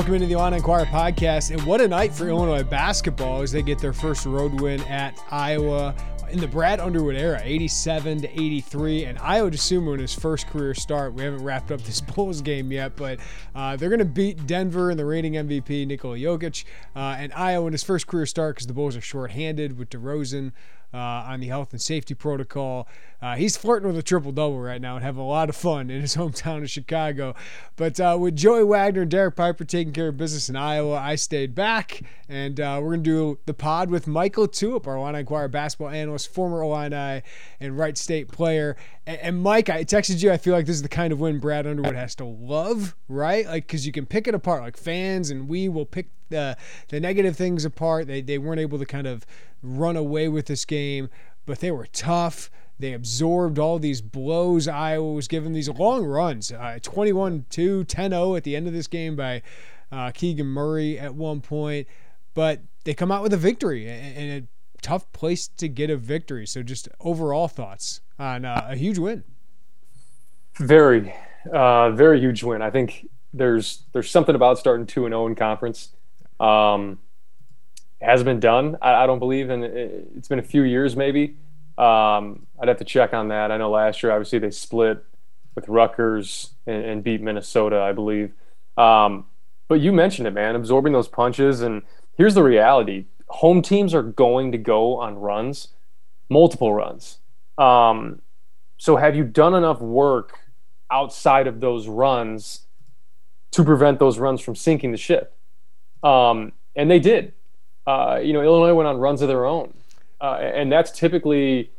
Welcome into the Illini Inquirer podcast. And what a night for Illinois basketball as they get their first road win at Iowa in the Brad Underwood era, 87 to 83. And Ayo Dosunmu in his first career start. We haven't wrapped up this Bulls game yet, but uh, they're going to beat Denver and the reigning MVP, Nikola Jokic. Uh, and Ayo in his first career start because the Bulls are shorthanded with DeRozan uh, on the health and safety protocol. Uh, he's flirting with a triple double right now and having a lot of fun in his hometown of Chicago. But uh, with Joey Wagner and Derek Piper taking care of business in Iowa, I stayed back, and uh, we're going to do the pod with Michael LaTulip, our Illini Inquirer basketball analyst, former Illini and Wright State player. And, and Mike, I texted you. I feel like this is the kind of win Brad Underwood has to love, right? Like because you can pick it apart. Like fans and we will pick the the negative things apart. They they weren't able to kind of run away with this game, but they were tough. They absorbed all these blows Iowa was given, these long runs, uh, 21 2, 10 0 at the end of this game by uh, Keegan Murray at one point. But they come out with a victory and a tough place to get a victory. So, just overall thoughts on uh, a huge win. Very, uh, very huge win. I think there's there's something about starting two and zero oh in conference. Um, hasn't been done. I, I don't believe, and it, it's been a few years maybe. Um, I'd have to check on that. I know last year, obviously, they split with Rutgers and, and beat Minnesota, I believe. Um, but you mentioned it, man, absorbing those punches. And here's the reality home teams are going to go on runs, multiple runs. Um, so have you done enough work outside of those runs to prevent those runs from sinking the ship? Um, and they did. Uh, you know, Illinois went on runs of their own. Uh, and that's typically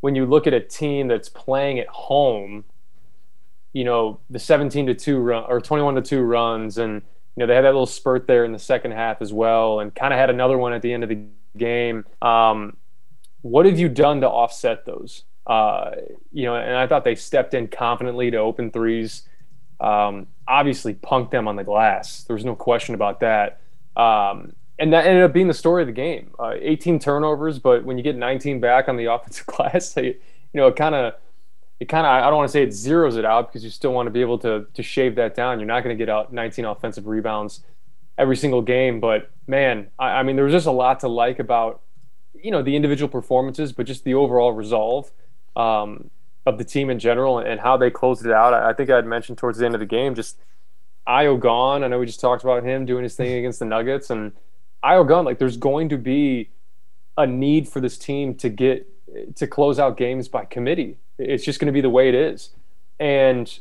when you look at a team that's playing at home, you know, the 17 to 2 run or 21 to 2 runs. And, you know, they had that little spurt there in the second half as well and kind of had another one at the end of the game. Um, what have you done to offset those? Uh, you know, and I thought they stepped in confidently to open threes. Um, obviously, punked them on the glass. There was no question about that. Um, and that ended up being the story of the game. Uh, 18 turnovers, but when you get 19 back on the offensive glass, you know, it kind of, it kind of, I don't want to say it zeroes it out because you still want to be able to to shave that down. You're not going to get out 19 offensive rebounds every single game, but man, I, I mean, there was just a lot to like about, you know, the individual performances, but just the overall resolve um, of the team in general and how they closed it out. I, I think I had mentioned towards the end of the game, just Ayo gone. I know we just talked about him doing his thing against the Nuggets and Ayo Gun, like there's going to be a need for this team to get to close out games by committee. It's just going to be the way it is, and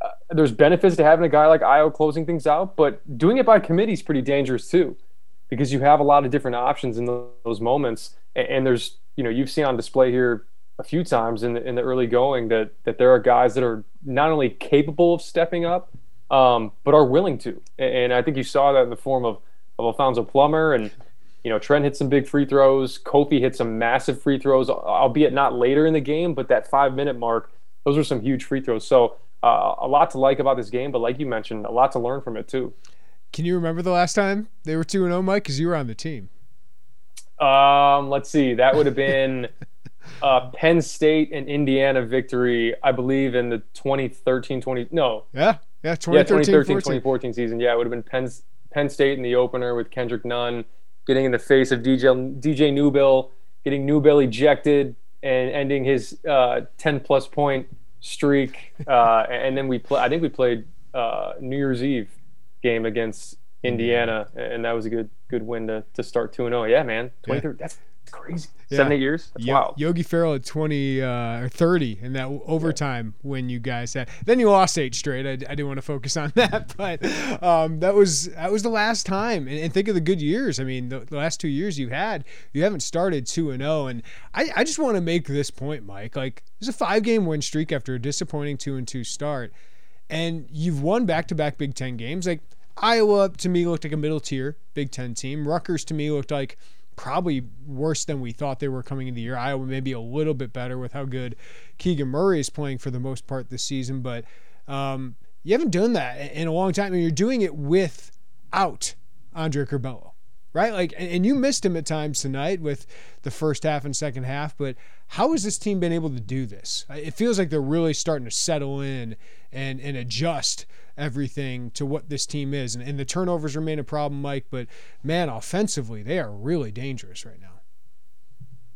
uh, there's benefits to having a guy like Ayo closing things out, but doing it by committee is pretty dangerous too, because you have a lot of different options in those moments, and, and there's you know you've seen on display here a few times in the, in the early going that that there are guys that are not only capable of stepping up, um, but are willing to, and I think you saw that in the form of of Alfonso Plummer and you know Trent hit some big free throws. Kofi hit some massive free throws, albeit not later in the game, but that five minute mark, those are some huge free throws. So uh, a lot to like about this game, but like you mentioned, a lot to learn from it too. Can you remember the last time they were two and zero, oh, Mike? Because you were on the team. Um, let's see. That would have been uh, Penn State and Indiana victory, I believe, in the 2013 20 no. Yeah. Yeah, 2013, yeah, 2013 2014 season. Yeah, it would have been Penn Penn State in the opener with Kendrick Nunn getting in the face of DJ DJ Newbill, getting Newbill ejected and ending his uh, 10 plus point streak. Uh, and then we play. I think we played uh, New Year's Eve game against Indiana, and that was a good good win to, to start two and zero. Oh. Yeah, man, 23. Yeah. That's crazy. Yeah. Seven, eight years. That's Yo- wild. Yogi Ferrell at 20 uh, or 30 in that overtime yeah. when you guys had. Then you lost eight straight. I, I didn't want to focus on that, but um, that was that was the last time. And, and, think of the good years. I mean, the, the last two years you had, you haven't started two and zero. And I, I just want to make this point, Mike. Like, there's a five game win streak after a disappointing two and two start, and you've won back to back Big Ten games. Like Iowa to me looked like a middle tier Big Ten team. Rutgers to me looked like probably worse than we thought they were coming into the year. Iowa maybe a little bit better with how good Keegan Murray is playing for the most part this season, but um, you haven't done that in a long time. and you're doing it without Andre Curbelo right? Like, and you missed him at times tonight with the first half and second half. But how has this team been able to do this? It feels like they're really starting to settle in and and adjust everything to what this team is. And, and the turnovers remain a problem, Mike. But man, offensively, they are really dangerous right now.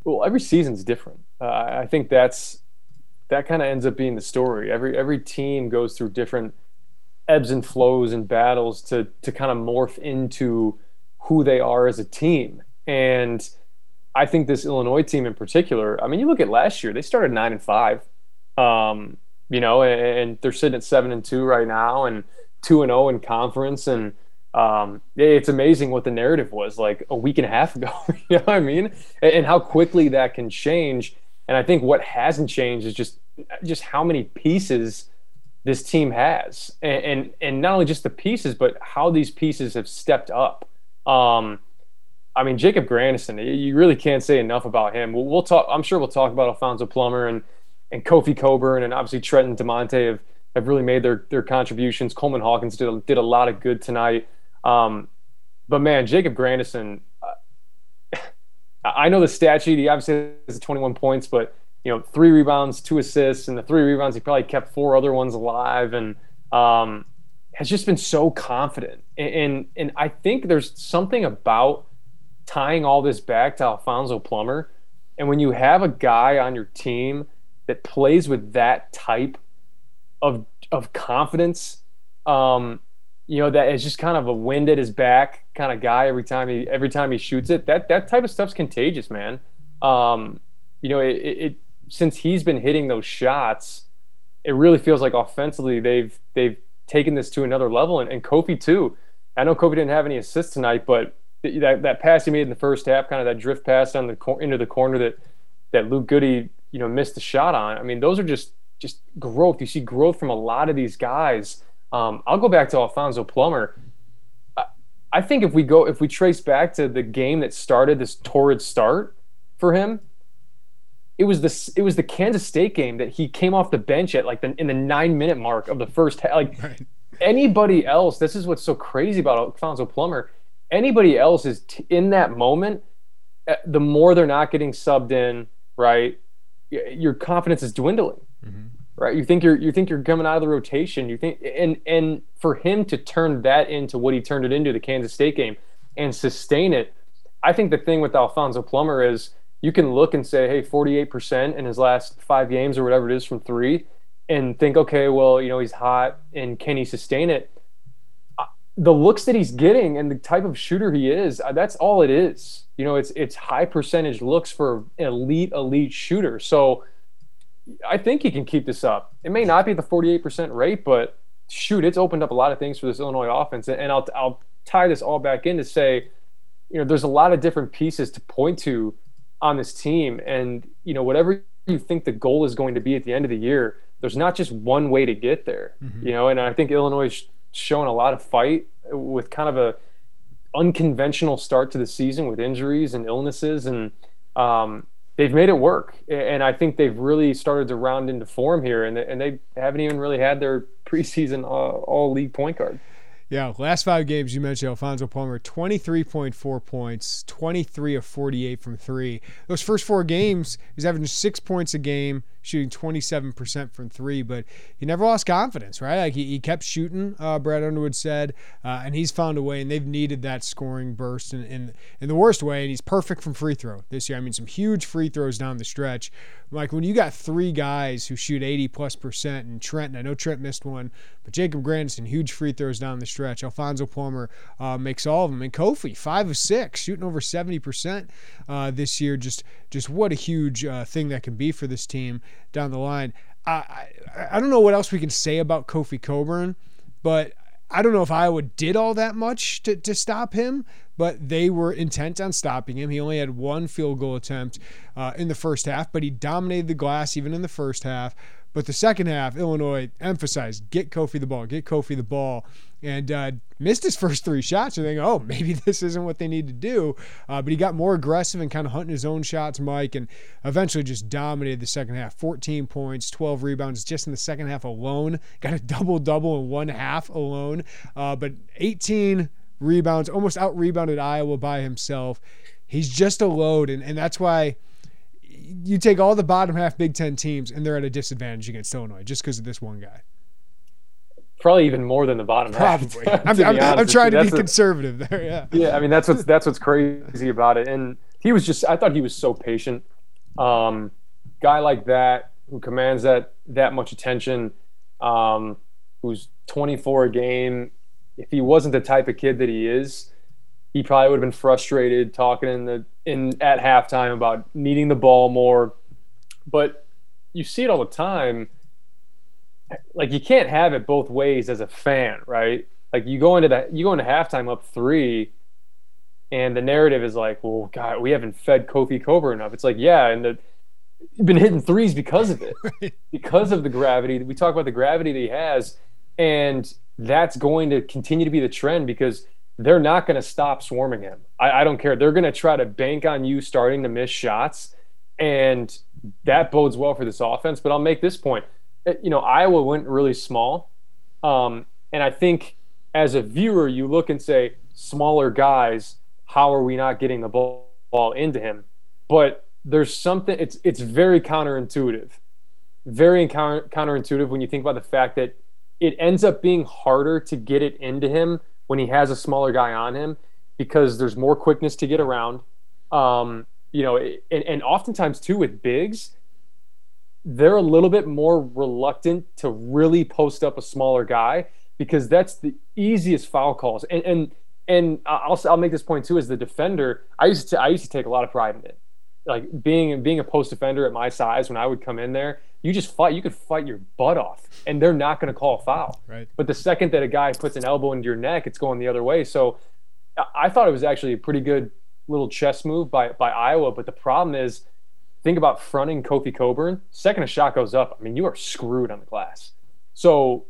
Well, every season's different. Uh, I think that's that kind of ends up being the story. Every every team goes through different ebbs and flows and battles to to kind of morph into who they are as a team. And I think this Illinois team in particular, I mean, you look at last year, they started nine and five, um, you know, and, and, they're sitting at seven and two right now and two and oh in conference. And um, it's amazing what the narrative was like a week and a half ago, you know what I mean? And, and how quickly that can change. And I think what hasn't changed is just just how many pieces this team has, and, and and not only just the pieces, but how these pieces have stepped up. Um, I mean, Jacob Grandison, you really can't say enough about him. We'll, we'll, talk. I'm sure we'll talk about Alfonso Plummer and and Kofi Cockburn and obviously Trent and Da'Monte have, have really made their their contributions. Coleman Hawkins did a, did a lot of good tonight. Um, but man, Jacob Grandison, uh, I know the stat sheet. He obviously has 21 points, but you know, three rebounds, two assists, and the three rebounds he probably kept four other ones alive. And um, has just been so confident. And, and, and I think there's something about tying all this back to Alfonso Plummer. And when you have a guy on your team that plays with that type of of confidence, um, you know, that is just kind of a wind at his back kind of guy every time he every time he shoots it. That that type of stuff's contagious, man. Um, you know, it, it since he's been hitting those shots, it really feels like offensively they've they've taken this to another level. And, and Kofi too. I know Kofi didn't have any assists tonight, but that that pass he made in the first half, kind of that drift pass on the cor- into the corner that that Luke Goode, you know, missed the shot on. I mean, those are just just growth. You see growth from a lot of these guys. Um, I'll go back to Alfonso Plummer. I, I think if we go if we trace back to the game that started this torrid start for him, it was the it was the Kansas State game that he came off the bench at like the, in the nine minute mark of the first half. like right. anybody else. This is what's so crazy about Alfonso Plummer. Anybody else is t- in that moment. Eh, the more they're not getting subbed in, right? Your confidence is dwindling, mm-hmm. right? You think you're you think you're coming out of the rotation. You think and and for him to turn that into what he turned it into the Kansas State game and sustain it. I think the thing with Alfonso Plummer is you can look and say, hey, 48% in his last five games or whatever it is from three, and think, okay, well, you know, he's hot and can he sustain it? The looks that he's getting and the type of shooter he is, uh, that's all it is. You know, it's it's high percentage looks for an elite, elite shooter. So I think he can keep this up. It may not be the 48% rate, but shoot, it's opened up a lot of things for this Illinois offense. And I'll, I'll tie this all back in to say, you know, there's a lot of different pieces to point to on this team. And, you know, whatever you think the goal is going to be at the end of the year, there's not just one way to get there, mm-hmm. you know, and I think Illinois is showing a lot of fight with kind of a unconventional start to the season with injuries and illnesses and um, they've made it work and i think they've really started to round into form here and, and they haven't even really had their preseason uh, all league point guard yeah, last five games you mentioned Alfonso Plummer, 23.4 points, 23 of 48 from three. Those first four games, he's averaging six points a game, shooting 27% from three, but he never lost confidence, right? Like he, he kept shooting, uh, Brad Underwood said, uh, and he's found a way, and they've needed that scoring burst in, in, in the worst way, and he's perfect from free throw this year. I mean, some huge free throws down the stretch. Like when you got three guys who shoot 80 plus percent, and Trent, and I know Trent missed one, but Jacob Grandison, huge free throws down the stretch. Alfonso Plummer uh, makes all of them, and Kofi, five of six, shooting over 70% uh, this year. Just, just what a huge uh, thing that can be for this team down the line. I, I, I don't know what else we can say about Kofi Cockburn, but I don't know if Iowa did all that much to, to stop him, but they were intent on stopping him. He only had one field goal attempt uh, in the first half, but he dominated the glass even in the first half. But the second half, Illinois emphasized get Kofi the ball, get Kofi the ball, and uh, missed his first three shots. And they go, oh, maybe this isn't what they need to do. Uh, but he got more aggressive and kind of hunting his own shots, Mike, and eventually just dominated the second half. 14 points, 12 rebounds just in the second half alone. Got a double double in one half alone. Uh, but 18 rebounds, almost out rebounded Iowa by himself. He's just a load, and, and that's why you take all the bottom half Big Ten teams, and they're at a disadvantage against Illinois just because of this one guy. Probably even more than the bottom Probably. half. I'm, I'm, I'm, trying to be a, conservative there. Yeah. Yeah. I mean, that's what's that's what's crazy about it. And he was just. I thought he was so patient. Um, guy like that who commands that that much attention, um, who's 24 a game. If he wasn't the type of kid that he is, he probably would have been frustrated talking in the in at halftime about needing the ball more. But you see it all the time. Like you can't have it both ways as a fan, right? Like you go into that you go into halftime up three, and the narrative is like, well, God, we haven't fed Kofi Cockburn enough. It's like, yeah, and the, you've been hitting threes because of it, because of the gravity. We talk about the gravity that he has, and that's going to continue to be the trend because they're not going to stop swarming him. I, I don't care. They're going to try to bank on you starting to miss shots, and that bodes well for this offense. But I'll make this point. Uh, you know, Iowa went really small, um, and I think as a viewer, you look and say, smaller guys, how are we not getting the ball, ball into him? But there's something. It's it's very counterintuitive, very counter, counterintuitive when you think about the fact that it ends up being harder to get it into him when he has a smaller guy on him because there's more quickness to get around. Um, you know, and, and oftentimes too with bigs, they're a little bit more reluctant to really post up a smaller guy because that's the easiest foul calls. And and and I'll I'll make this point too as the defender. I used to I used to take a lot of pride in it, like being being a post defender at my size when I would come in there you just fight. You could fight your butt off, and they're not going to call a foul. Right. But the second that a guy puts an elbow into your neck, it's going the other way. So I thought it was actually a pretty good little chess move by by Iowa. But the problem is, think about fronting Kofi Cockburn. Second a shot goes up, I mean, you are screwed on the glass. So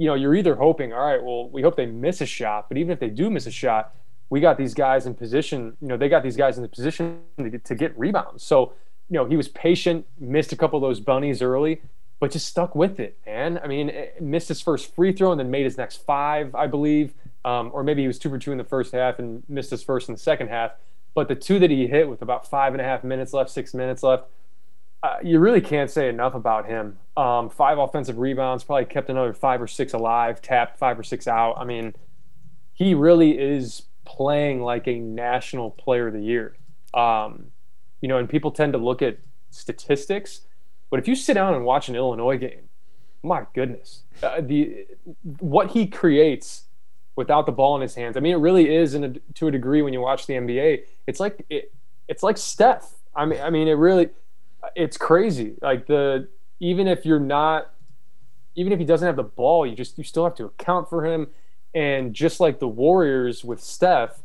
you know, you're either hoping, all right, well, we hope they miss a shot, but even if they do miss a shot, we got these guys in position. You know, they got these guys in the position to get, to get rebounds. So you know, he was patient, missed a couple of those bunnies early, but just stuck with it, man. I mean, eh, missed his first free throw and then made his next five, I believe. Um, or maybe he was two for two in the first half and missed his first in the second half. But the two that he hit with about five and a half minutes left, six minutes left, uh, you really can't say enough about him. Um, five offensive rebounds, probably kept another five or six alive, tapped five or six out. I mean, he really is playing like a national player of the year. Um, you know, and people tend to look at statistics, but if you sit down and watch an Illinois game, my goodness, uh, the what he creates without the ball in his hands. I mean, it really is, in a, to a degree, when you watch the NBA, it's like it, it's like Steph. I mean, I mean, it really, it's crazy. Like the even if you're not, even if he doesn't have the ball, you just you still have to account for him. And just like the Warriors with Steph,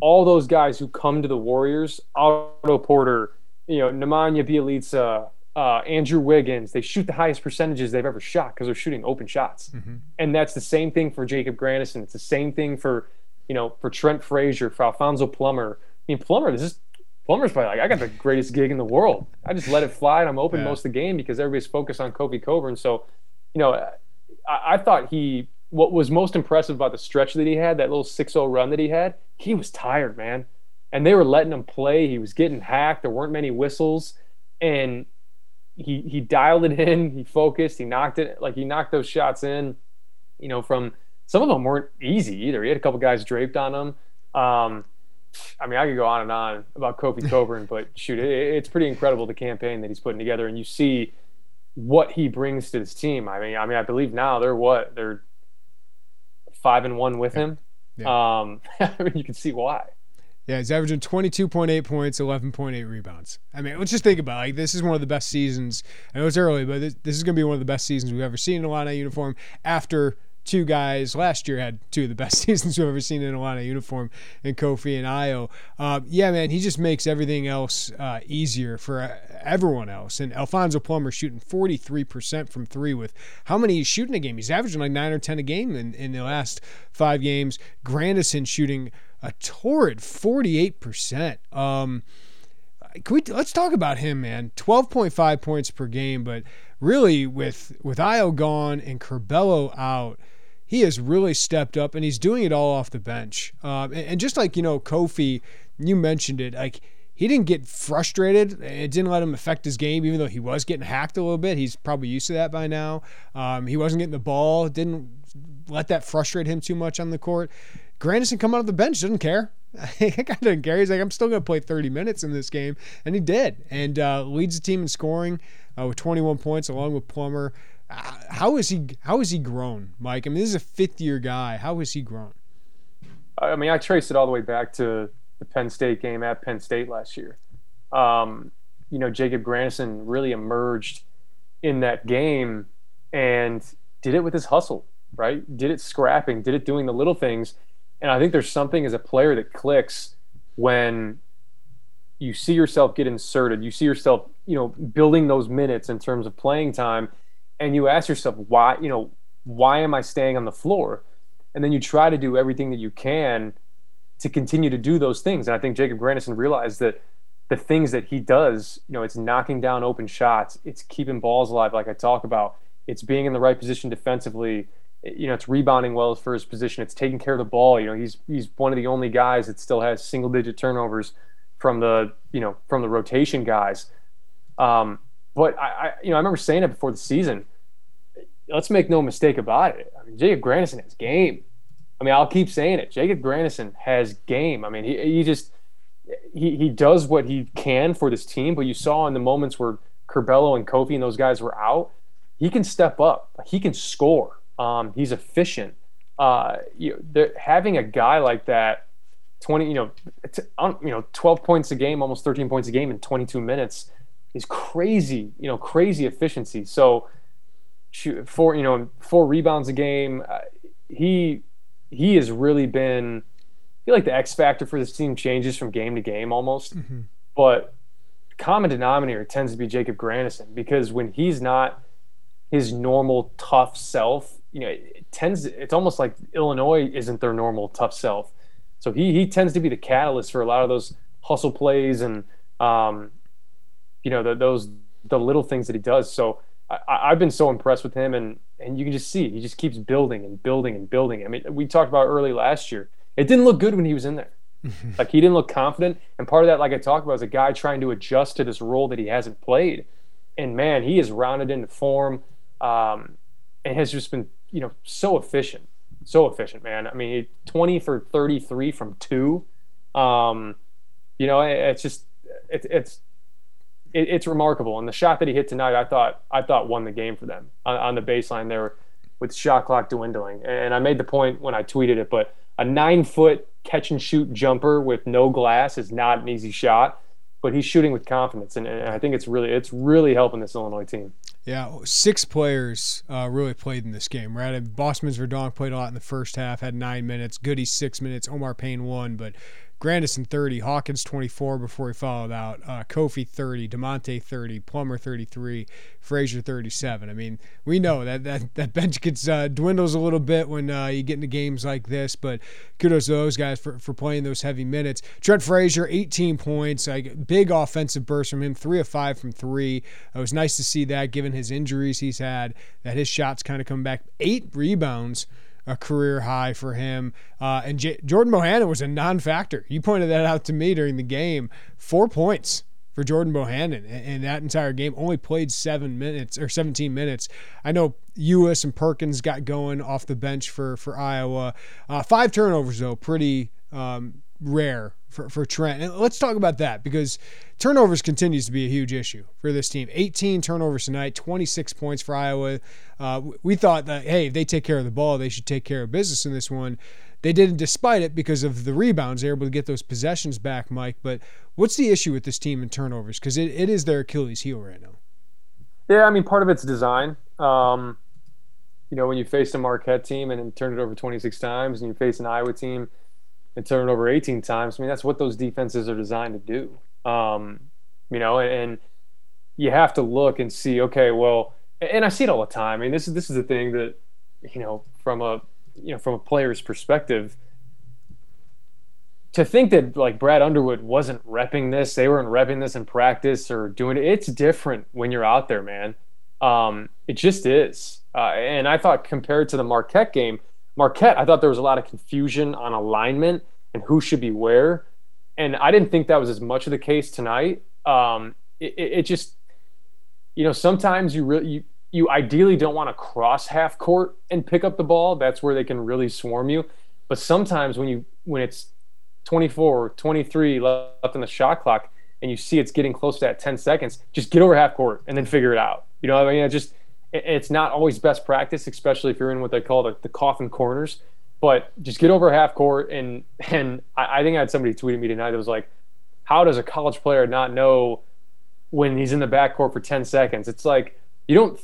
all those guys who come to the Warriors, Otto Porter, you know, Nemanja Bjelica, uh, Andrew Wiggins, they shoot the highest percentages they've ever shot because they're shooting open shots. Mm-hmm. And that's the same thing for Jacob Grandison. It's the same thing for, you know, for Trent Frazier, for Alfonso Plummer. I mean, Plummer, this is Plummer's probably like, I got the greatest gig in the world. I just let it fly and I'm open yeah. most of the game because everybody's focused on Kofi Cockburn. So, you know, I, I thought he what was most impressive about the stretch that he had, that little 6-0 run that he had, he was tired, man. And they were letting him play. He was getting hacked. There weren't many whistles. And he he dialed it in, he focused, he knocked it like he knocked those shots in, you know, from some of them weren't easy either. He had a couple guys draped on him. Um, I mean, I could go on and on about Kofi Cockburn, but shoot, it, it's pretty incredible the campaign that he's putting together, and you see what he brings to this team. I mean, I mean, I believe now they're what they're five and one with him. Yeah. Um, I mean, you can see why. Yeah, he's averaging 22.8 points, 11.8 rebounds. I mean, let's just think about it. like this is one of the best seasons. I know it's early, but this, this is going to be one of the best seasons we've ever seen in a Illini uniform after two guys last year had two of the best seasons we've ever seen in a Illini uniform in Kofi and Ayo. Uh, yeah, man, he just makes everything else uh, easier for uh, everyone else. And Alfonso Plummer shooting 43% from three with how many he's shooting a game? He's averaging like nine or 10 a game in, in the last five games. Grandison shooting a torrid 48%. Um, we, let's talk about him, man. 12.5 points per game, but really with with Ayo gone and Curbelo out, he has really stepped up and he's doing it all off the bench. Um, and, and, just like you know, Kofi, you mentioned it, like he didn't get frustrated. It didn't let him affect his game, even though he was getting hacked a little bit. He's probably used to that by now. Um, he wasn't getting the ball. Didn't let that frustrate him too much on the court. Grandison come out of the bench, doesn't care. he doesn't care. He's like, I'm still going to play 30 minutes in this game, and he did, and uh, leads the team in scoring uh, with 21 points, along with Plummer. Uh, how is he? How has he grown, Mike? I mean, this is a fifth year guy. How has he grown? I mean, I traced it all the way back to the Penn State game at Penn State last year. Um, you know, Jacob Grandison really emerged in that game and did it with his hustle, right? Did it scrapping, did it doing the little things. And I think there's something as a player that clicks when you see yourself get inserted, you see yourself, you know, building those minutes in terms of playing time, and you ask yourself, why, you know, why am I staying on the floor? And then you try to do everything that you can to continue to do those things. And I think Jacob Grandison realized that the things that he does, you know, it's knocking down open shots, it's keeping balls alive, like I talk about, it's being in the right position defensively, you know, it's rebounding well for his position, it's taking care of the ball. You know, he's he's one of the only guys that still has single digit turnovers from the you know from the rotation guys. Um, but I, I, you know I remember saying it before the season. Let's make no mistake about it. I mean, Jacob Grandison has game. I mean, I'll keep saying it. Jacob Grandison has game. I mean, he, he just he, he does what he can for this team. But you saw in the moments where Curbelo and Kofi and those guys were out, he can step up. He can score. Um, he's efficient. Uh, you know, having a guy like that 20, you know, you know, 12 points a game, almost 13 points a game in 22 minutes is crazy, you know, crazy efficiency. So four, you know, four rebounds a game. Uh, he he has really been I feel like the X factor for this team changes from game to game almost. Mm-hmm. But common denominator tends to be Jacob Grandison because when he's not his normal tough self, you know, it tends it's almost like Illinois isn't their normal tough self. So he he tends to be the catalyst for a lot of those hustle plays and um, you know the, those the little things that he does. So I, have been so impressed with him, and and you can just see he just keeps building and building and building. I mean, we talked about early last year. It didn't look good when he was in there. like he didn't look confident, and part of that, like I talked about, is a guy trying to adjust to this role that he hasn't played. And man, he is rounded into form, um, and has just been you know so efficient so efficient, man. I mean, 20 for 33 from two. Um, you know, it's just it, it's it, it's remarkable. And the shot that he hit tonight, I thought I thought won the game for them on, on the baseline there with shot clock dwindling. And I made the point when I tweeted it, but a nine foot catch and shoot jumper with no glass is not an easy shot. But he's shooting with confidence, and, and I think it's really it's really helping this Illinois team. Yeah, six players uh, really played in this game, right? Bosmans Verdonk played a lot in the first half, had nine minutes. Goode six minutes. Omar Payne one, but Grandison 30, Hawkins 24 before he followed out, uh, Kofi 30, Da'Monte 30, Plummer 33, Frazier 37. I mean, we know that that, that bench gets uh, dwindles a little bit when uh, you get into games like this, but kudos to those guys for, for playing those heavy minutes. Trent Frazier, 18 points, like big offensive burst from him, three of five from three. It was nice to see that given his injuries he's had, that his shots kind of come back. Eight rebounds a career high for him. Uh, and J- Jordan Bohannon was a non-factor. You pointed that out to me during the game. Four points for Jordan Bohannon in that entire game. Only played seven minutes or 17 minutes. I know Ulis and Perkins got going off the bench for for Iowa. Uh, five turnovers though, pretty um, rare for, for Trent. And let's talk about that because turnovers continues to be a huge issue for this team. 18 turnovers tonight, 26 points for Iowa. Uh, we thought that, hey, if they take care of the ball, they should take care of business in this one. They didn't, despite it, because of the rebounds. They're able to get those possessions back, Mike. But what's the issue with this team in turnovers? Because it, it is their Achilles heel right now. Yeah, I mean, part of it's design. Um, you know, when you face a Marquette team and turn it over 26 times, and you face an Iowa team and turn it over 18 times, I mean, that's what those defenses are designed to do. Um, you know, and you have to look and see, okay, well, and I see it all the time. I mean, this is this is the thing that, you know, from a you know from a player's perspective, to think that like Brad Underwood wasn't repping this, they weren't repping this in practice or doing it. It's different when you're out there, man. Um, it just is. Uh, and I thought compared to the Marquette game, Marquette, I thought there was a lot of confusion on alignment and who should be where. And I didn't think that was as much of the case tonight. Um, it, it, just, you know, sometimes you really, you, you ideally don't want to cross half court and pick up the ball. That's where they can really swarm you. But sometimes when you, when it's 24, 23 left in the shot clock and you see it's getting close to that 10 seconds, just get over half court and then figure it out. You know, I mean, it just, it's not always best practice, especially if you're in what they call the, the coffin corners. But just get over half court, and and I, I think I had somebody tweeting me tonight that was like, "How does a college player not know when he's in the backcourt for 10 seconds?" It's like you don't.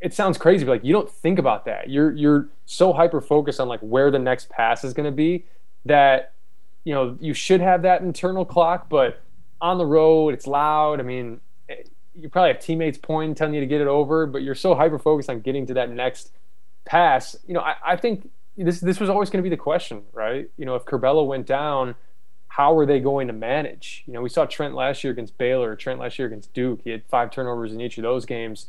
It sounds crazy, but like you don't think about that. You're you're so hyper focused on like where the next pass is going to be that you know you should have that internal clock, but on the road it's loud. I mean, you probably have teammates pointing, telling you to get it over, but you're so hyper focused on getting to that next pass. You know, I, I think this this was always going to be the question, right? You know, if Curbelo went down, how are they going to manage? You know, we saw Trent last year against Baylor, Trent last year against Duke. He had five turnovers in each of those games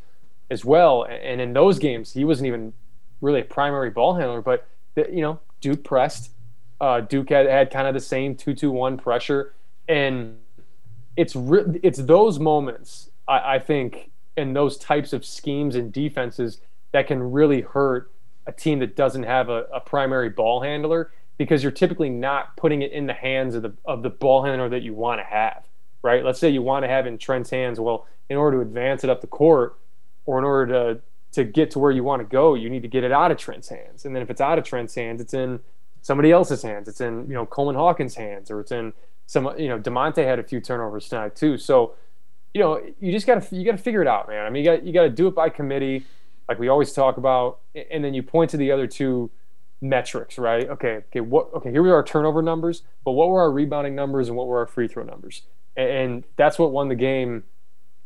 as well, and in those games, he wasn't even really a primary ball handler, but you know, Duke pressed. Uh, Duke had, had kind of the same two-two-one pressure, and it's re- it's those moments I, I think in those types of schemes and defenses that can really hurt a team that doesn't have a, a, primary ball handler because you're typically not putting it in the hands of the of the ball handler that you want to have, right? Let's say you want to have in Trent's hands. Well, in order to advance it up the court, or in order to to get to where you want to go, you need to get it out of Trent's hands. And then if it's out of Trent's hands, it's in somebody else's hands. It's in you know Coleman Hawkins' hands, or it's in some you know Da'Monte had a few turnovers tonight too. So you know, you just gotta you gotta figure it out, man. I mean, you got you got to do it by committee, like we always talk about, and then you point to the other two metrics, right? Okay, okay, what? Okay, here were our turnover numbers, but what were our rebounding numbers and what were our free throw numbers? And, and that's what won the game,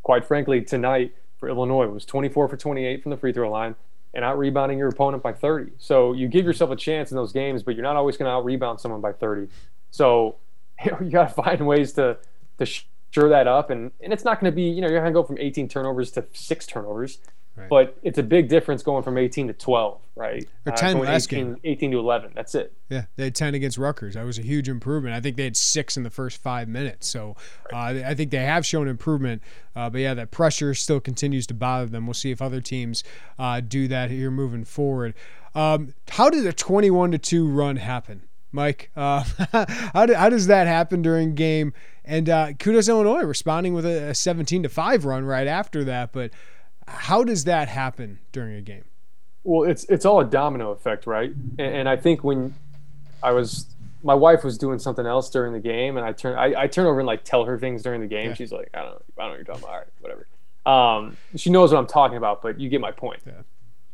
quite frankly, tonight for Illinois it was 24 for 28 from the free throw line and out rebounding your opponent by 30. So you give yourself a chance in those games, but you're not always going to out rebound someone by 30. So you got to find ways to to stir that up. And, and it's not going to be, you know, you're going to go from 18 turnovers to six turnovers. Right. But it's a big difference going from 18 to 12, right? Or 10 uh, last 18, game. 18 to 11. That's it. Yeah, they had 10 against Rutgers. That was a huge improvement. I think they had six in the first five minutes. So uh, I think they have shown improvement. Uh, but yeah, that pressure still continues to bother them. We'll see if other teams uh, do that here moving forward. Um, how did a 21 to 2 run happen? Mike. Uh, how, do, how does that happen during game? And uh, kudos Illinois responding with a, a 17 to five run right after that. But how does that happen during a game? Well, it's it's all a domino effect, right? And, and I think when I was my wife was doing something else during the game, and I turn I, I turn over and like tell her things during the game. Yeah. She's like, I don't know, I don't know what you're talking about. All right, whatever. Um, she knows what I'm talking about, but you get my point. Yeah.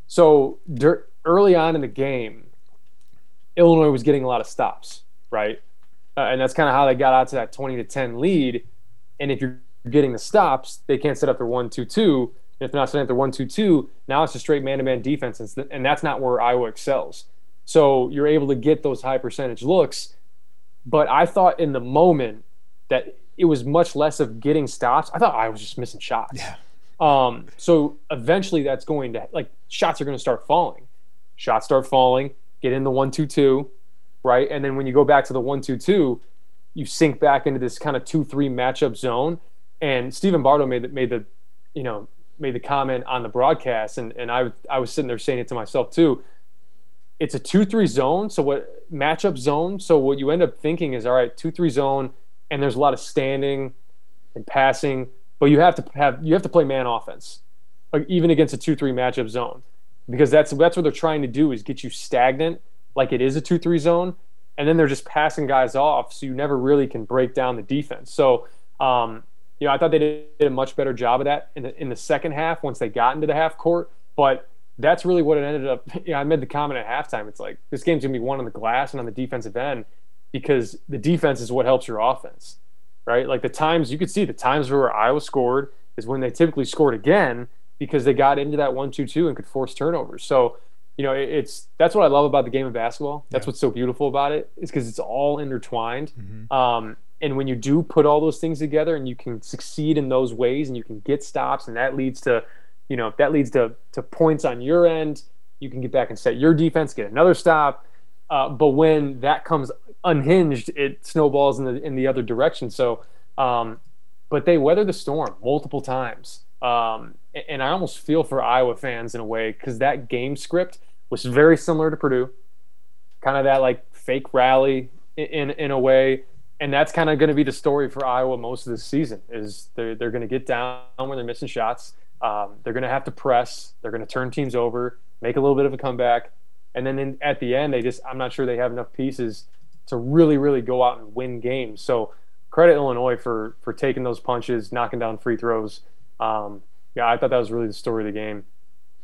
So dur- early on in the game, Illinois was getting a lot of stops, right? Uh, and that's kind of how they got out to that 20 to 10 lead. And if you're getting the stops, they can't set up their one two two. And if they're not setting up their one two two, now it's a straight man to man defense, and that's not where Iowa excels. So you're able to get those high percentage looks. But I thought in the moment that it was much less of getting stops. I thought I was just missing shots. Yeah. Um, so eventually that's going to like shots are going to start falling. Shots start falling get in the one two two, right? And then when you go back to the one two two, you sink back into this kind of two three matchup zone. And Stephen Bardo made the, made the, you know, made the comment on the broadcast, and and I I was sitting there saying it to myself too. It's a two three zone, so what matchup zone? So what you end up thinking is, all right, two three zone, and there's a lot of standing and passing, but you have to have you have to play man offense, like even against a two three matchup zone because that's that's what they're trying to do is get you stagnant like it is a 2-3 zone and then they're just passing guys off so you never really can break down the defense so um, you know i thought they did a much better job of that in the, in the second half once they got into the half court but that's really what it ended up. Yeah, I made the comment at halftime. It's like this game's gonna be won on the glass and on the defensive end because the defense is what helps your offense, right? Like the times you could see the times where Iowa scored is when they typically scored again because they got into that one-two-two and could force turnovers. So, you know, it's that's what I love about the game of basketball. That's yeah. what's so beautiful about it is because it's all intertwined. Mm-hmm. Um, and when you do put all those things together and you can succeed in those ways and you can get stops and that leads to you know that leads to to points on your end you can get back and set your defense get another stop uh, but when that comes unhinged it snowballs in the in the other direction so um, but they weather the storm multiple times um, and i almost feel for iowa fans in a way because that game script was very similar to purdue kind of that like fake rally in in a way and that's kind of going to be the story for Iowa most of the season. Is they're they're going to get down when they're missing shots. Um, they're going to have to press. They're going to turn teams over, make a little bit of a comeback, and then in, at the end, they just I'm not sure they have enough pieces to really really go out and win games. So credit Illinois for for taking those punches, knocking down free throws. Um, yeah, I thought that was really the story of the game.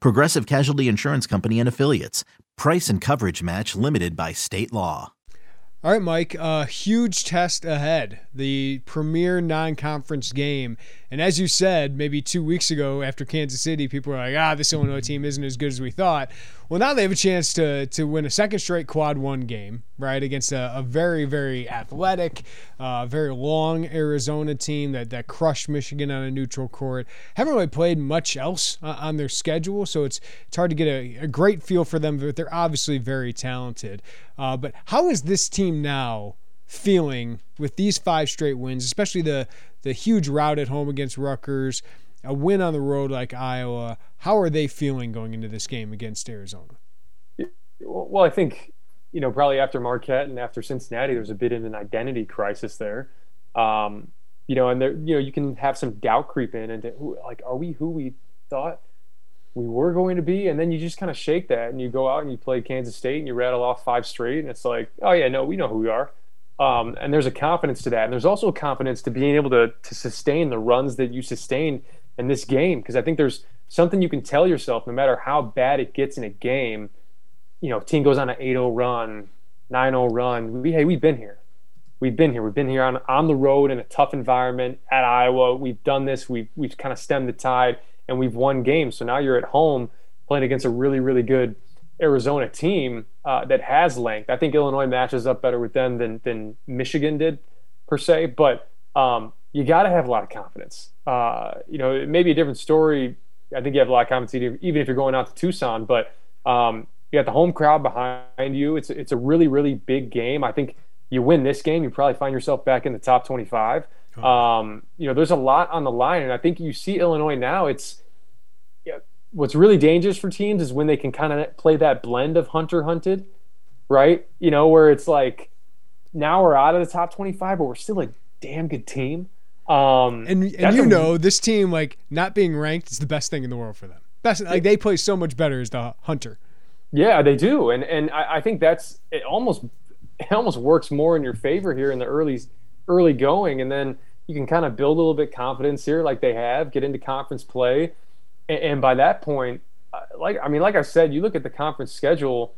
Progressive Casualty Insurance Company and Affiliates. Price and coverage match limited by state law. All right, Mike, a uh, huge test ahead. The premier non conference game. And as you said, maybe two weeks ago after Kansas City, people were like, ah, this Illinois team isn't as good as we thought. Well, now they have a chance to, to win a second straight quad one game, right, against a, a very, very athletic, uh, very long Arizona team that, that crushed Michigan on a neutral court. Haven't really played much else uh, on their schedule, so it's, it's hard to get a, a great feel for them, but they're obviously very talented. Uh, but how is this team now? Feeling with these five straight wins, especially the the huge rout at home against Rutgers, a win on the road like Iowa. How are they feeling going into this game against Arizona? Well, I think you know probably after Marquette and after Cincinnati, there's a bit of an identity crisis there. Um, you know, and there, you know, you can have some doubt creep in, and like, are we who we thought we were going to be? And then you just kind of shake that, and you go out and you play Kansas State, and you rattle off five straight, and it's like, oh yeah, no, we know who we are. Um, and there's a confidence to that. And there's also a confidence to being able to, to sustain the runs that you sustained in this game. Because I think there's something you can tell yourself no matter how bad it gets in a game. You know, team goes on an 8 0 run, 9 0 run. We, hey, we've been here. We've been here. We've been here on, on the road in a tough environment at Iowa. We've done this. We've, we've kind of stemmed the tide and we've won games. So now you're at home playing against a really, really good Arizona team uh, that has length. I think Illinois matches up better with them than than Michigan did per se, but um, you got to have a lot of confidence. Uh, you know, it may be a different story. I think you have a lot of confidence even if you're going out to Tucson, but um, you got the home crowd behind you. It's it's a really really big game. I think you win this game, you probably find yourself back in the top 25. Um, you know, there's a lot on the line, and I think you see Illinois now. It's what's really dangerous for teams is when they can kind of play that blend of hunter hunted, right? You know, where it's like now we're out of the top 25, but we're still a damn good team. Um, and and you a, know, this team like not being ranked is the best thing in the world for them. Best like they play so much better as the hunter. Yeah, they do, and and I, I think that's it. Almost it almost works more in your favor here in the early early going, and then you can kind of build a little bit confidence here, like they have, get into conference play and, and by that point, uh, like I mean, like I said, you look at the conference schedule.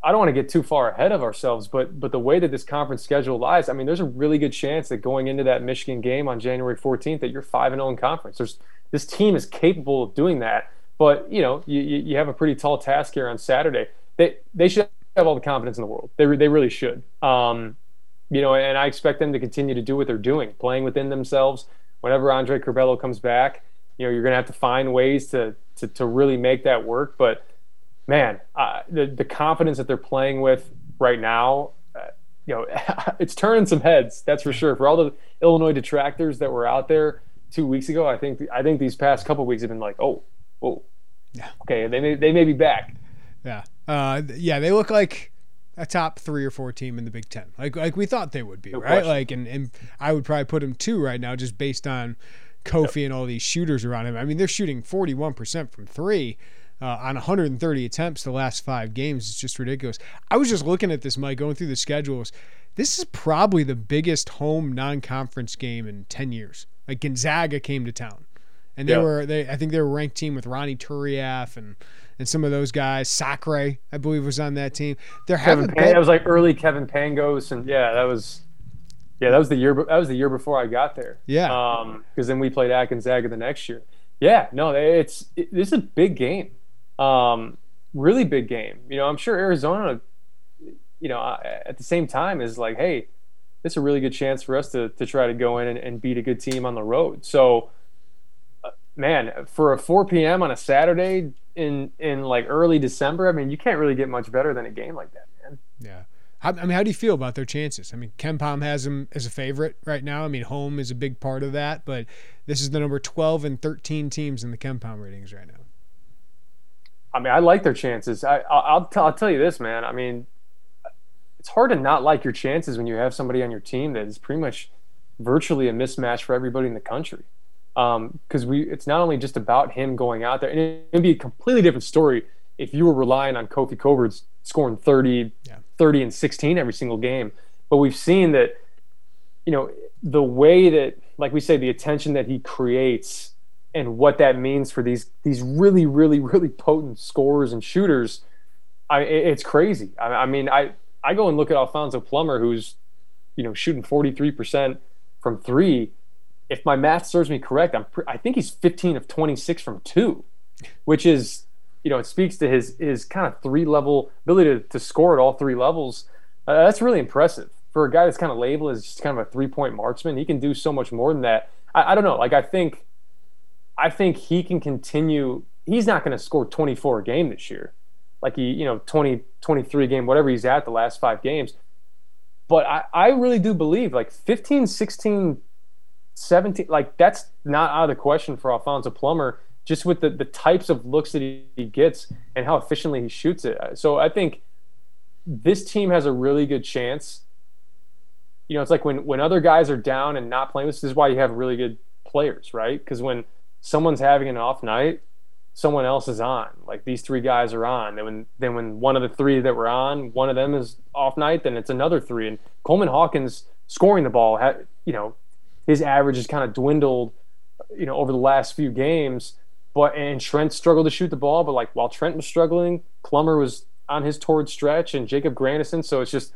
I don't want to get too far ahead of ourselves, but but the way that this conference schedule lies, I mean, there's a really good chance that going into that Michigan game on January 14th, that you're five and zero oh in conference. There's this team is capable of doing that. But you know, you, you have a pretty tall task here on Saturday. They they should have all the confidence in the world. They they really should. Um, you know, and I expect them to continue to do what they're doing, playing within themselves. Whenever Andre Curbelo comes back, you know, you're going to have to find ways to, to, to really make that work. But man, uh, the, the confidence that they're playing with right now, uh, you know, it's turning some heads. That's for sure. For all the Illinois detractors that were out there two weeks ago, I think, I think these past couple weeks have been like, oh, oh, yeah. okay. They may, they may be back. Yeah. Uh, yeah. They look like, a top three or four team in the Big Ten, like like we thought they would be, no right? Question. Like, and, and I would probably put them two right now, just based on Kofi yep. and all these shooters around him. I mean, they're shooting 41% from three. Uh, on 130 attempts the last five games. It's just ridiculous. I was just looking at this, Mike, going through the schedules. This is probably the biggest home non-conference game in 10 years. Like Gonzaga came to town, and they yep. were they. I think they were ranked team with Ronnie Turiaf and and some of those guys. Sacre, I believe, was on that team. They're Kevin having. Pan- was like early Kevin Pangos, and yeah, that was. Yeah, that was the year. That was the year before I got there. Yeah. Um, because then we played at Gonzaga the next year. Yeah, no, it's it, this is a big game. Um, really big game. You know, I'm sure Arizona, you know, at the same time is like, hey, it's a really good chance for us to to try to go in and, and beat a good team on the road. So, uh, man, for a 4 p.m. on a Saturday, in in like early December, I mean, you can't really get much better than a game like that, man. Yeah. How, I mean, how do you feel about their chances? I mean, KenPom has them as a favorite right now. I mean, home is a big part of that, but this is the number 12 and 13 teams in the KenPom ratings right now. I mean, I like their chances. I, I'll, t- I'll tell you this, man. I mean, it's hard to not like your chances when you have somebody on your team that is pretty much virtually a mismatch for everybody in the country because um, we it's not only just about him going out there, and it'd be a completely different story if you were relying on Kofi Cockburn scoring 30, yeah. 30 and 16 every single game. But we've seen that, you know, the way that, like we say, the attention that he creates and what that means for these these really, really, really potent scorers and shooters, I it's crazy. I, I mean, I I go and look at Alfonso Plummer, who's, you know, shooting 43% from three if my math serves me correct, I'm I think he's 15 of 26 from two, which is you know it speaks to his his kind of three level ability to, to score at all three levels. Uh, that's really impressive for a guy that's kind of labeled as just kind of a three point marksman. He can do so much more than that. I, I don't know. Like I think I think he can continue. He's not going to score 24 a game this year, like he you know 20 23 game whatever he's at the last five games. But I, I really do believe like 15, 16 17 like that's not out of the question for Alfonso Plummer just with the, the types of looks that he, he gets and how efficiently he shoots it. Uh, so I think this team has a really good chance. You know, it's like when when other guys are down and not playing, this is why you have really good players, right? Because when someone's having an off night, someone else is on. Like these three guys are on. Then when then when one of the three that were on, one of them is off night, then it's another three. And Coleman Hawkins scoring the ball, you know, his average has kind of dwindled, you know, over the last few games. But and Trent struggled to shoot the ball, but like while Trent was struggling, Plummer was on his toward stretch, and Jacob Grandison. So it's just,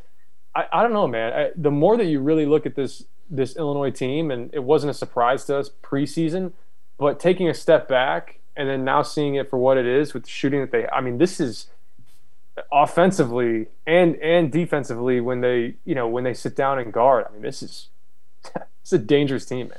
I, I don't know, man. I, the more that you really look at this this Illinois team, and it wasn't a surprise to us preseason, but taking a step back and then now seeing it for what it is with the shooting that they, I mean, this is offensively and and defensively when they you know when they sit down and guard. I mean, this is it's a dangerous team, man.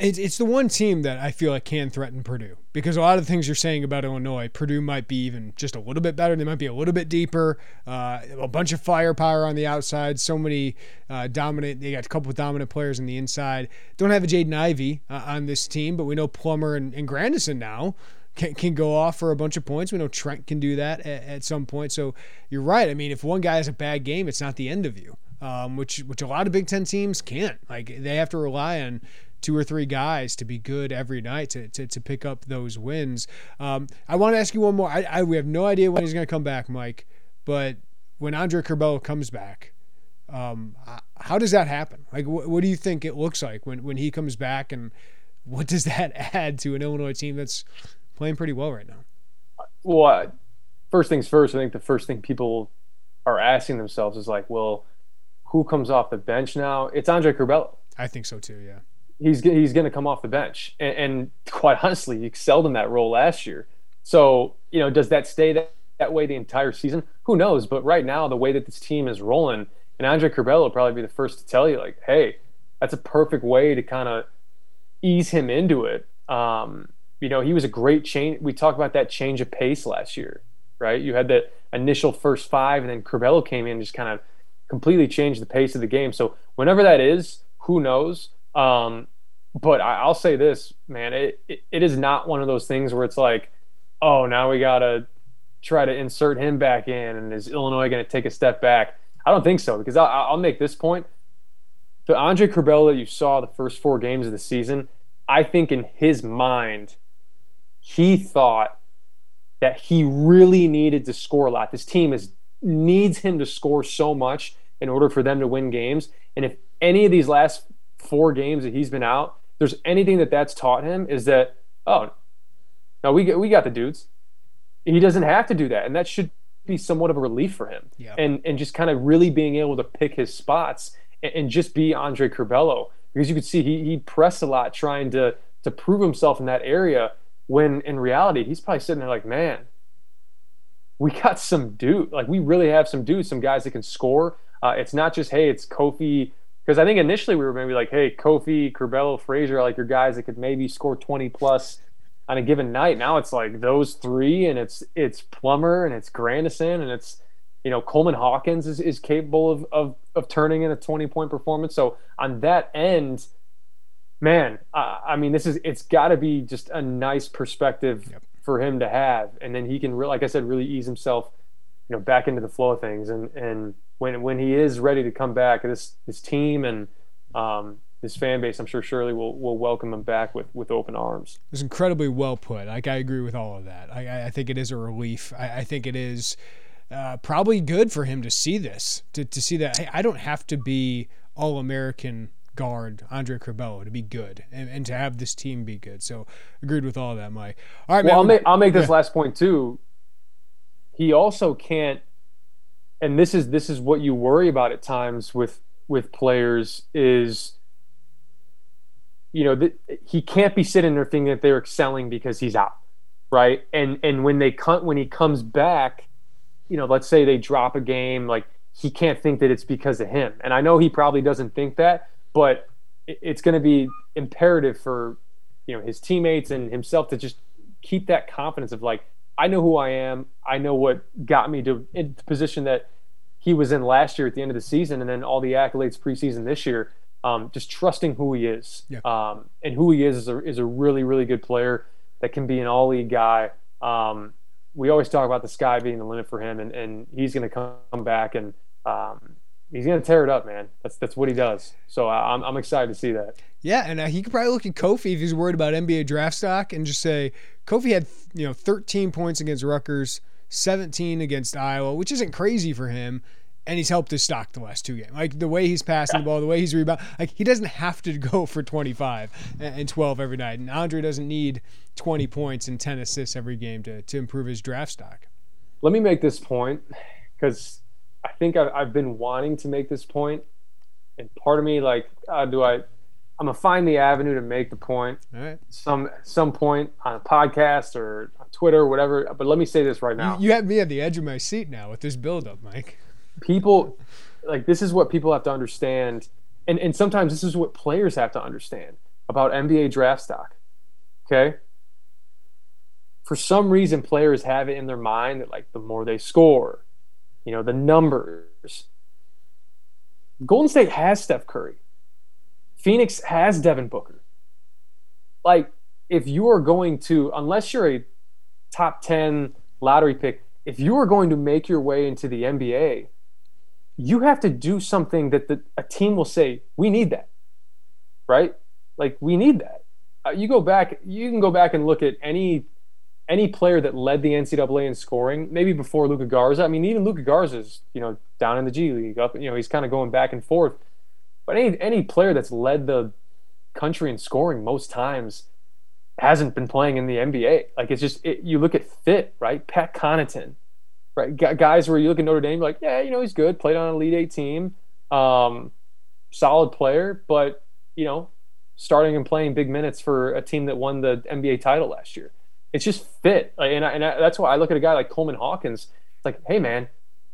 It's the one team that I feel like can threaten Purdue because a lot of the things you're saying about Illinois, Purdue might be even just a little bit better. They might be a little bit deeper, uh, a bunch of firepower on the outside, so many uh, dominant. They got a couple of dominant players on the inside. Don't have a Jaden Ivey uh, on this team, but we know Plummer and, and Grandison now can, can go off for a bunch of points. We know Trent can do that at, at some point. So you're right. I mean, if one guy has a bad game, it's not the end of you um, which which a lot of Big Ten teams can't. Like they have to rely on two or three guys to be good every night to, to, to pick up those wins. Um, I want to ask you one more. I, I we have no idea when he's going to come back, Mike. But when Andre Curbelo comes back, um, how does that happen? Like, wh- what do you think it looks like when when he comes back, and what does that add to an Illinois team that's playing pretty well right now? Well, first things first. I think the first thing people are asking themselves is like, well who comes off the bench now? It's Andre Curbelo. I think so too. Yeah. He's he's going to come off the bench, and, and, quite honestly, he excelled in that role last year. So, you know, does that stay that, that way the entire season? Who knows? But right now, the way that this team is rolling, and Andre Curbelo will probably be the first to tell you, like, hey, that's a perfect way to kind of ease him into it. Um, you know, he was a great change. We talked about that change of pace last year, right? You had that initial first five, and then Curbelo came in and just kind of completely changed the pace of the game. So whenever that is, who knows? Um, but I, will say this, man, it, it, it is not one of those things where it's like, oh, now we gotta try to insert him back in, and is Illinois going to take a step back? I don't think so because I'll, I'll make this point. The Andre Curbelo that you saw the first four games of the season, I think in his mind, he thought that he really needed to score a lot. This team is needs him to score so much in order for them to win games. And if any of these last four games that he's been out, there's anything that that's taught him is that oh, no, we we got the dudes. He doesn't have to do that, and that should be somewhat of a relief for him. Yeah. And and just kind of really being able to pick his spots and, and just be Andre Curbelo because you could see he he pressed a lot trying to to prove himself in that area when in reality he's probably sitting there like man we got some dude like we really have some dudes some guys that can score uh, it's not just hey it's kofi because i think initially we were maybe like hey kofi curbelo frazier like your guys that could maybe score 20 plus on a given night. Now it's like those three and it's it's plummer and it's grandison and it's you know coleman hawkins is, is capable of, of of turning in a 20 point performance. So on that end man, uh, I mean, this is it's got to be just a nice perspective yep. for him to have, and then he can, re- like I said, really ease himself, you know, back into the flow of things, and and when when he is ready to come back, this this team and um, his fan base, I'm sure surely will will welcome him back with with open arms. It was incredibly well put. Like I agree with all of that. I, I think it is a relief. I, I think it is. Uh, probably good for him to see this, to, to see that hey, I don't have to be all American guard Andre Curbelo to be good and, and to have this team be good. So agreed with all of that, Mike. All right, well, man. I'll make, I'll make this yeah. last point too. He also can't, and this is this is what you worry about at times with with players is, you know, he can't be sitting there thinking that they're excelling because he's out, right? And and when they come when he comes back, you know, let's say they drop a game, like he can't think that it's because of him. And I know he probably doesn't think that, but it's going to be imperative for you know his teammates and himself to just keep that confidence of like I know who I am. I know what got me to in the position that he was in last year at the end of the season, and then all the accolades preseason this year. Um, just trusting who he is, yeah. um, and who he is is a, is a really really good player that can be an all league guy. Um, we always talk about the sky being the limit for him, and, and he's going to come back and um, he's gonna tear it up, man. That's that's what he does. So I'm I'm excited to see that. Yeah, and uh, he could probably look at Kofi if he's worried about NBA draft stock and just say Kofi had you know 13 points against Rutgers, 17 against Iowa, which isn't crazy for him. And he's helped his stock the last two games. Like the way he's passing the ball, the way he's rebound. Like he doesn't have to go for 25 and 12 every night. And Andre doesn't need 20 points and 10 assists every game to, to improve his draft stock. Let me make this point because I think I've, I've been wanting to make this point, and part of me like, uh, do I? I'm gonna find the avenue to make the point. Some some point on a podcast or on Twitter or whatever. But let me say this right now. You, you have me at the edge of my seat now with this buildup, Mike. People, like this is what people have to understand, and and sometimes this is what players have to understand about NBA draft stock. Okay. For some reason, players have it in their mind that like the more they score, you know, the numbers. Golden State has Steph Curry. Phoenix has Devin Booker. Like, if you are going to, unless you're a top 10 lottery pick, if you are going to make your way into the NBA, you have to do something that the, a team will say, we need that. Right? Like, we need that. Uh, you go back, you can go back and look at any any player that led the NCAA in scoring, maybe before Luka Garza. I mean, even Luka Garza is, you know, down in the G League, up, you know, he's kind of going back and forth. But any any player that's led the country in scoring most times hasn't been playing in the NBA. Like it's just it, you look at fit, right? Pat Connaughton, right? G- guys where you look at Notre Dame, like yeah, you know, he's good, played on a Elite Eight team, um, solid player, but you know, starting and playing big minutes for a team that won the NBA title last year it's just fit. And I, and I, that's why I look at a guy like Coleman Hawkins. It's like, hey man,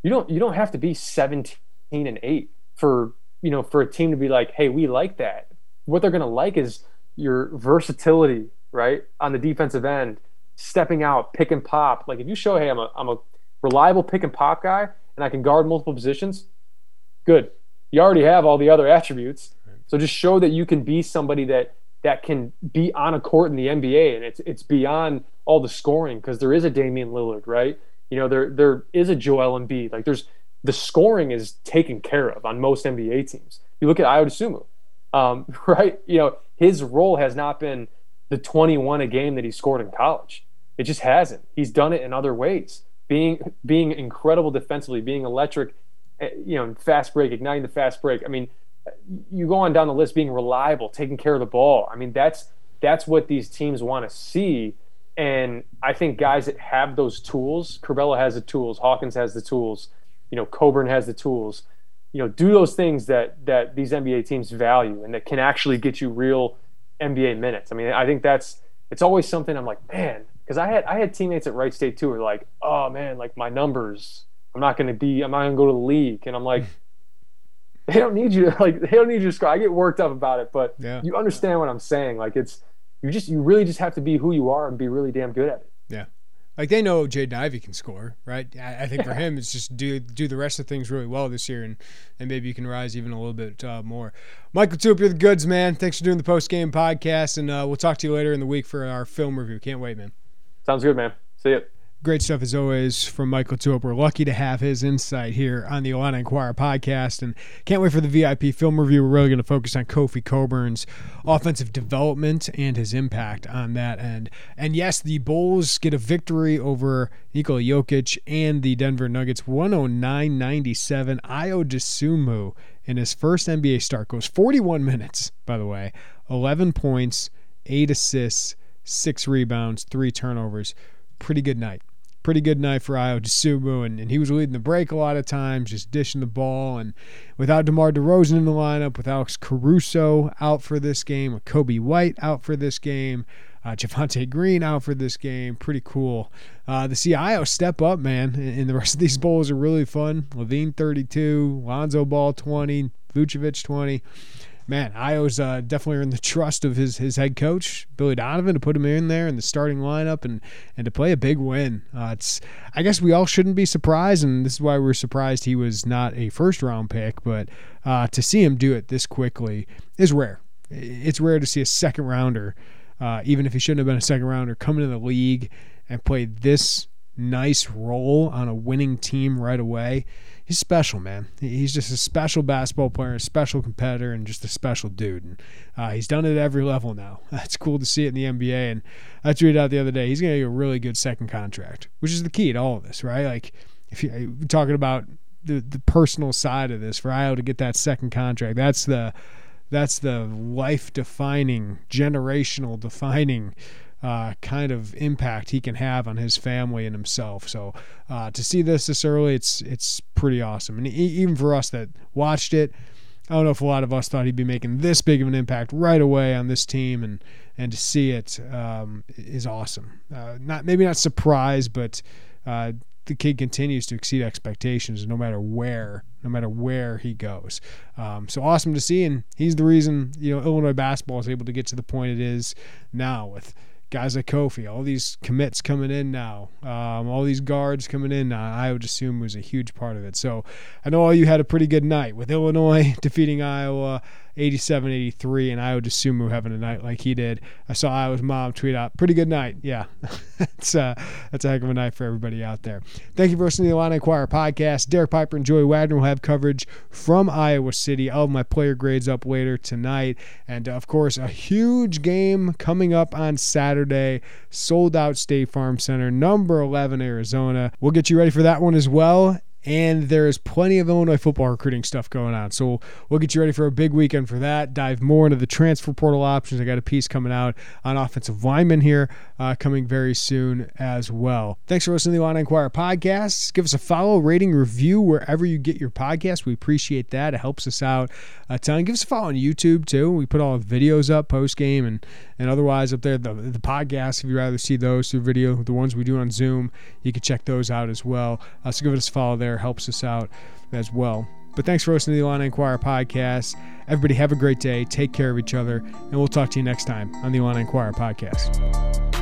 you don't you don't have to be 17 and eight for you know for a team to be like, hey, we like that. What they're gonna like is your versatility, right, on the defensive end, stepping out, pick and pop. Like if you show, hey, I'm a I'm a reliable pick and pop guy, and I can guard multiple positions, good. You already have all the other attributes. So just show that you can be somebody that that can be on a court in the NBA, and it's it's beyond all the scoring because there is a Damian Lillard, right? You know, there there is a Joel Embiid. Like there's the scoring is taken care of on most NBA teams. You look at Ayo Dosunmu, um, right? You know, his role has not been the 21 a game that he scored in college. It just hasn't. He's done it in other ways, being being incredible defensively, being electric, eh, you know, fast break, igniting the fast break. I mean, you go on down the list, being reliable, taking care of the ball. I mean, that's that's what these teams want to see. And I think guys that have those tools, Curbelo has the tools, Hawkins has the tools, you know, Cockburn has the tools. You know, do those things that that these NBA teams value and that can actually get you real NBA minutes. I mean, I think that's it's always something I'm like, man, because I had I had teammates at Wright State too who are like, oh man, like my numbers, I'm not going to be, I'm not going to go to the league, and I'm like they don't need you to like they don't need you to score. I get worked up about it, but yeah. you understand what I'm saying. Like it's you just you really just have to be who you are and be really damn good at it. Yeah. Like they know Jaden Ivey can score, right? I, I think for him, it's just do do the rest of things really well this year, and and maybe you can rise even a little bit uh, more. Michael LaTulip, you're the goods, man. Thanks for doing the post game podcast, and uh, we'll talk to you later in the week for our film review. Can't wait, man. Sounds good, man. See you. Great stuff as always from Michael LaTulip. We're lucky to have his insight here on the Illini Inquirer podcast, and can't wait for the VIP film review. We're really going to focus on Kofi Cockburn's offensive development and his impact on that end. And yes, the Bulls get a victory over Nikola Jokic and the Denver Nuggets, 109-97. Ayo Dosunmu in his first NBA start goes 41 minutes, by the way, 11 points, eight assists, six rebounds, three turnovers. Pretty good night pretty good night for Ayo Dosunmu, and, and he was leading the break a lot of times, just dishing the ball. And without DeMar DeRozan in the lineup, with Alex Caruso out for this game, with Coby White out for this game, uh, Javonte Green out for this game, pretty cool. Uh, the see Ayo step up, man, and, and the rest of these Bulls are really fun. LaVine 32, Lonzo Ball 20, Vucevic 20 man, Ayo's uh, definitely earned the trust of his his head coach Billy Donovan to put him in there in the starting lineup and and to play a big win. Uh, it's I guess we all shouldn't be surprised, and this is why we're surprised he was not a first round pick. But uh, to see him do it this quickly is rare. It's rare to see a second rounder, uh, even if he shouldn't have been a second rounder, come into the league and play this nice role on a winning team right away he's special, man. He's just a special basketball player, a special competitor, and just a special dude. And uh, he's done it at every level now. That's cool to see it in the NBA. And I tweeted out the other day, he's going to get a really good second contract, which is the key to all of this, right? Like, if you're talking about the, the personal side of this, for Ayo to get that second contract, that's the that's the life defining, generational defining uh, kind of impact he can have on his family and himself. So uh, to see this this early, it's it's pretty awesome. And even for us that watched it, I don't know if a lot of us thought he'd be making this big of an impact right away on this team, and and to see it um, is awesome. Uh, not maybe not surprised, but uh, the kid continues to exceed expectations no matter where no matter where he goes um, so awesome to see and he's the reason you know illinois basketball is able to get to the point it is now with guys like Kofi, all these commits coming in now, um, all these guards coming in now, I would assume was a huge part of it. So I know all you had a pretty good night with Illinois defeating Iowa 87 83, and Ayo Dosunmu having a night like he did. I saw Ayo's mom tweet out, pretty good night. Yeah, it's, uh, that's a heck of a night for everybody out there. Thank you for listening to the Illini Inquirer podcast. Derek Piper and Joey Wagner will have coverage from Iowa City. I'll have my player grades up later tonight. And of course, a huge game coming up on Saturday. Sold out State Farm Center, number 11, Arizona. We'll get you ready for that one as well and there is plenty of Illinois football recruiting stuff going on. So we'll, we'll get you ready for a big weekend for that. Dive more into the transfer portal options. I got a piece coming out on offensive linemen here uh, coming very soon as well. Thanks for listening to the Illini Inquirer podcast. Give us a follow, rating, review wherever you get your podcast. We appreciate that. It helps us out a ton. Give us a follow on YouTube too. We put all the videos up post game and and otherwise up there the the podcast. If you'd rather see those through video, the ones we do on Zoom, you can check those out as well. Uh, so give us a follow there. Helps us out as well. But thanks for listening to the Illini Inquirer podcast. Everybody have a great day. Take care of each other, and we'll talk to you next time on the Illini Inquirer podcast.